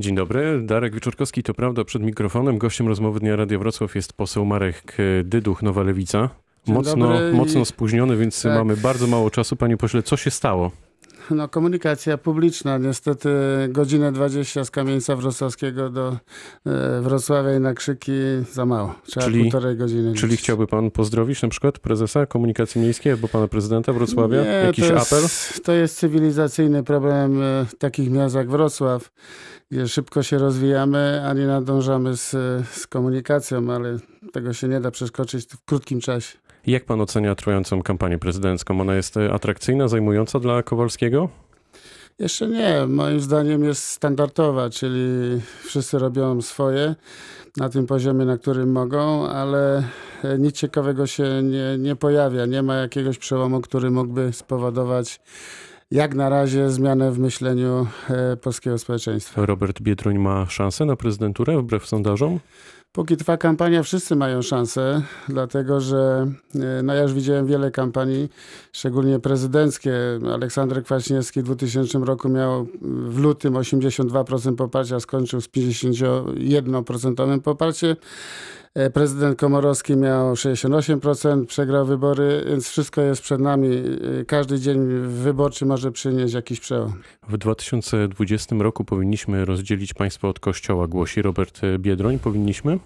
Dzień dobry, Darek Wieczorkowski, to prawda, przed mikrofonem. Gościem rozmowy Dnia Radia Wrocław jest poseł Marek Dyduch, Nowa Lewica. Mocno, mocno spóźniony, więc Tak. mamy bardzo mało czasu. Panie pośle, co się stało? No, komunikacja publiczna. Niestety godzinę 20 z Kamieńca Wrocławskiego do e, Wrocławia i na Krzyki za mało. Trzeba Czyli- półtorej godziny. Czyli liczyć. chciałby pan pozdrowić na przykład prezesa komunikacji miejskiej albo pana prezydenta Wrocławia? Nie, Jakiś to jest, apel? To jest cywilizacyjny problem e, takich miast jak Wrocław, gdzie szybko się rozwijamy, a nie nadążamy z, z komunikacją, ale tego się nie da przeskoczyć w krótkim czasie. Jak pan ocenia trwającą kampanię prezydencką? Ona jest e, atrakcyjna, zajmująca dla Kowalskiego? Jeszcze nie. Moim zdaniem jest standardowa, czyli wszyscy robią swoje na tym poziomie, na którym mogą, ale e, nic ciekawego się nie, nie pojawia. Nie ma jakiegoś przełomu, który mógłby spowodować jak na razie zmianę w myśleniu e, polskiego społeczeństwa. Robert Biedroń ma szansę na prezydenturę wbrew sondażom? Póki trwa kampania, wszyscy mają szansę, dlatego że e, no ja już widziałem wiele kampanii, szczególnie prezydenckie. Aleksander Kwaśniewski w 2000 roku miał w lutym 82% poparcia, skończył z 51% poparciem. E, Prezydent Komorowski miał 68%, przegrał wybory, więc wszystko jest przed nami. E, Każdy dzień wyborczy może przynieść jakiś przełom. W 2020 roku powinniśmy rozdzielić państwo od kościoła, głosi Robert Biedroń. Powinniśmy?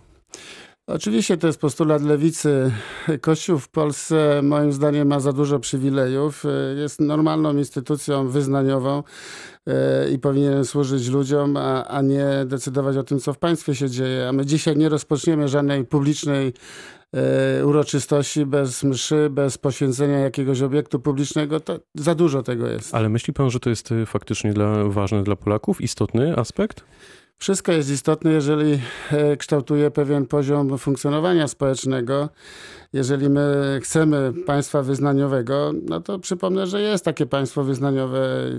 Oczywiście to jest postulat lewicy. Kościół w Polsce moim zdaniem ma za dużo przywilejów. Jest normalną instytucją wyznaniową e, i powinien służyć ludziom, a, a nie decydować o tym, co w państwie się dzieje. A my dzisiaj nie rozpoczniemy żadnej publicznej e, uroczystości bez mszy, bez poświęcenia jakiegoś obiektu publicznego. To za dużo tego jest. Ale myśli pan, że to jest faktycznie dla, ważne dla Polaków, istotny aspekt? Wszystko jest istotne, jeżeli e, kształtuje pewien poziom funkcjonowania społecznego. Jeżeli my chcemy państwa wyznaniowego, no to przypomnę, że jest takie państwo wyznaniowe,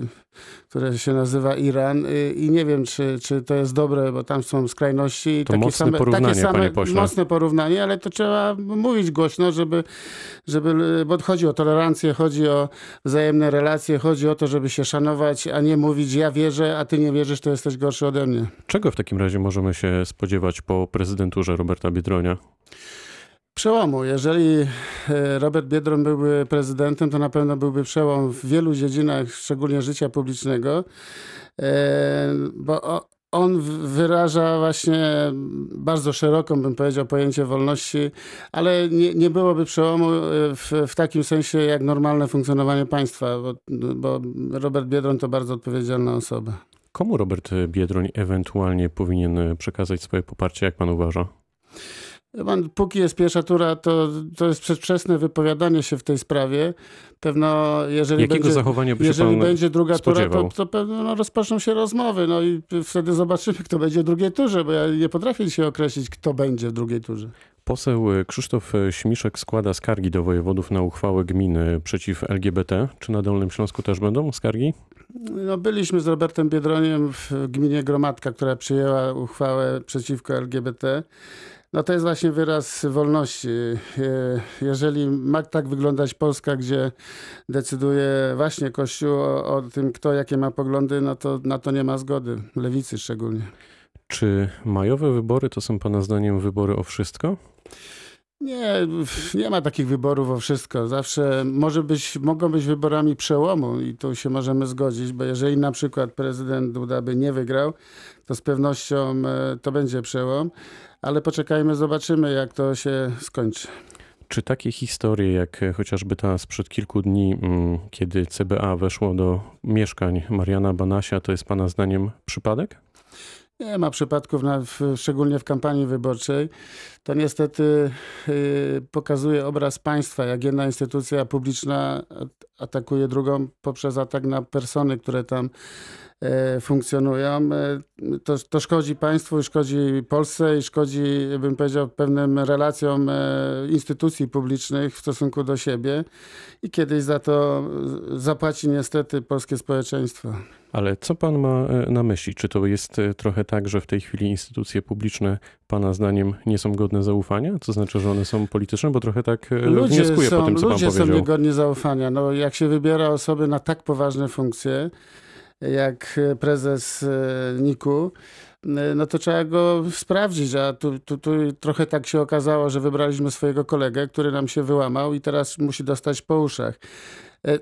które się nazywa Iran i, nie wiem, czy, czy to jest dobre, bo tam są skrajności. i To takie mocne same, porównanie, takie same, panie pośle. Mocne porównanie, ale to trzeba mówić głośno, żeby, żeby, bo chodzi o tolerancję, chodzi o wzajemne relacje, chodzi o to, żeby się szanować, a nie mówić ja wierzę, a ty nie wierzysz, to jesteś gorszy ode mnie. Czego w takim razie możemy się spodziewać po prezydenturze Roberta Biedronia? Przełomu. Jeżeli e, Robert Biedron byłby prezydentem, to na pewno byłby przełom w wielu dziedzinach, szczególnie życia publicznego, e, bo on wyraża właśnie bardzo szeroką, bym powiedział, pojęcie wolności, ale nie, nie byłoby przełomu e, w, w takim sensie jak normalne funkcjonowanie państwa, bo, bo Robert Biedron to bardzo odpowiedzialna osoba. Komu Robert Biedroń ewentualnie powinien przekazać swoje poparcie, jak pan uważa? Pan, póki jest pierwsza tura, to, to jest przedwczesne wypowiadanie się w tej sprawie. Pewno, jeżeli Jakiego będzie, zachowania by się jeżeli będzie druga tura, spodziewał? to, to pewno no, rozpoczną się rozmowy. No i wtedy zobaczymy, kto będzie w drugiej turze, bo ja nie potrafię dzisiaj określić, kto będzie w drugiej turze. Poseł Krzysztof Śmiszek składa skargi do wojewodów na uchwałę gminy przeciw LGBT. Czy na Dolnym Śląsku też będą skargi? No, byliśmy z Robertem Biedroniem w gminie Gromadka, która przyjęła uchwałę przeciwko LGBT. No to jest właśnie wyraz wolności. Jeżeli ma tak wyglądać Polska, gdzie decyduje właśnie Kościół o, o tym, kto jakie ma poglądy, no to na to nie ma zgody, lewicy szczególnie. Czy majowe wybory to są pana zdaniem wybory o wszystko? Nie, nie ma takich wyborów o wszystko. Zawsze może być, mogą być wyborami przełomu i tu się możemy zgodzić, bo jeżeli na przykład prezydent Duda by nie wygrał, to z pewnością e, to będzie przełom, ale poczekajmy, zobaczymy jak to się skończy. Czy takie historie, jak chociażby ta sprzed kilku dni, mm, kiedy CBA weszło do mieszkań Mariana Banasia, to jest pana zdaniem przypadek? Nie ma przypadków, szczególnie w kampanii wyborczej. To niestety y, pokazuje obraz państwa, jak jedna instytucja publiczna at- atakuje drugą poprzez atak na persony, które tam e, funkcjonują. E, To, to szkodzi państwu, szkodzi Polsce i szkodzi, bym powiedział, pewnym relacjom instytucji publicznych w stosunku do siebie. I kiedyś za to zapłaci niestety polskie społeczeństwo. Ale co pan ma e, na myśli? Czy to jest e, trochę tak, że w tej chwili instytucje publiczne pana zdaniem nie są godne zaufania? To znaczy, że one są polityczne? Bo trochę tak e, Ludzie wnioskuję są, po tym, co pan ludzie są powiedział. niegodni zaufania. No, jak się wybiera osoby na tak poważne funkcje, jak prezes NIK-u, no to trzeba go sprawdzić, a tu, tu, tu trochę tak się okazało, że wybraliśmy swojego kolegę, który nam się wyłamał i teraz musi dostać po uszach. E,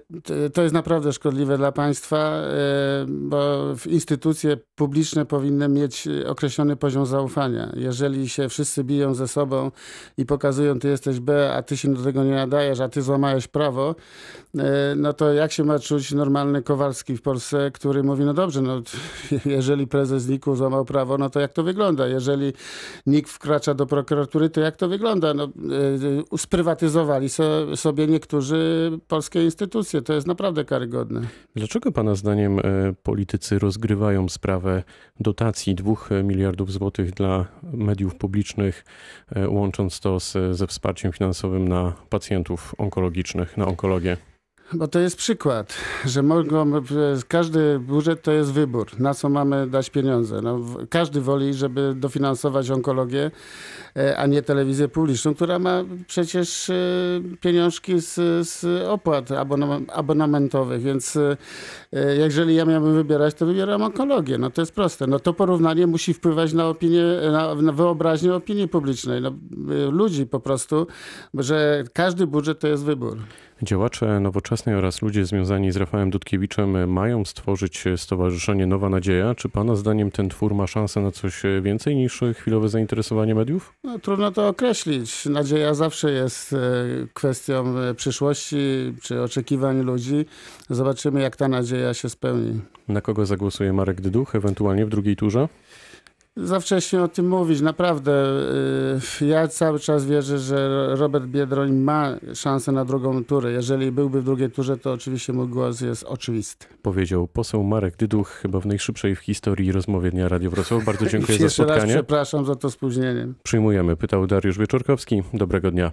To jest naprawdę szkodliwe dla państwa, e, bo instytucje publiczne powinny mieć określony poziom zaufania. Jeżeli się wszyscy biją ze sobą i pokazują, ty jesteś B, a ty się do tego nie nadajesz, a ty złamałeś prawo, e, no to jak się ma czuć normalny Kowalski w Polsce, który mówi, no dobrze, no jeżeli prezes NIK-u złamał prawo, no to jak to wygląda? Jeżeli NIK wkracza do prokuratury, to jak to wygląda? No, sprywatyzowali so, sobie niektórzy polskie instytucje. To jest naprawdę karygodne. Dlaczego Pana zdaniem e, politycy rozgrywają sprawę dotacji 2 miliardów złotych dla mediów publicznych, e, łącząc to z, ze wsparciem finansowym na pacjentów onkologicznych, na onkologię? Bo to jest przykład, że mogą, każdy budżet to jest wybór, na co mamy dać pieniądze. No, każdy woli, żeby dofinansować onkologię, e, a nie telewizję publiczną, która ma przecież e, pieniążki z, z opłat abonam- abonamentowych, więc e, jeżeli ja miałbym wybierać, to wybieram onkologię. No to jest proste. No to porównanie musi wpływać na opinię, na, na wyobraźnię opinii publicznej, no, ludzi po prostu, że każdy budżet to jest wybór. Działacze nowoczesnej oraz ludzie związani z Rafałem Dudkiewiczem mają stworzyć Stowarzyszenie Nowa Nadzieja. Czy Pana zdaniem ten twór ma szansę na coś więcej niż chwilowe zainteresowanie mediów? No, trudno to określić. Nadzieja zawsze jest e, kwestią e, przyszłości czy oczekiwań ludzi. Zobaczymy, jak ta nadzieja się spełni. Na kogo zagłosuje Marek Dyduch, ewentualnie w drugiej turze? Za wcześnie o tym mówić. Naprawdę, e, ja cały czas wierzę, że Robert Biedroń ma szansę na drugą turę. Jeżeli byłby w drugiej turze, to oczywiście mój głos jest oczywisty. Powiedział poseł Marek Dyduch, chyba w najszybszej w historii rozmowie Dnia Radio Wrocław. Bardzo dziękuję za Jeszcze raz spotkanie. przepraszam za to spóźnienie. Przyjmujemy, pytał Dariusz Wieczorkowski. Dobrego dnia.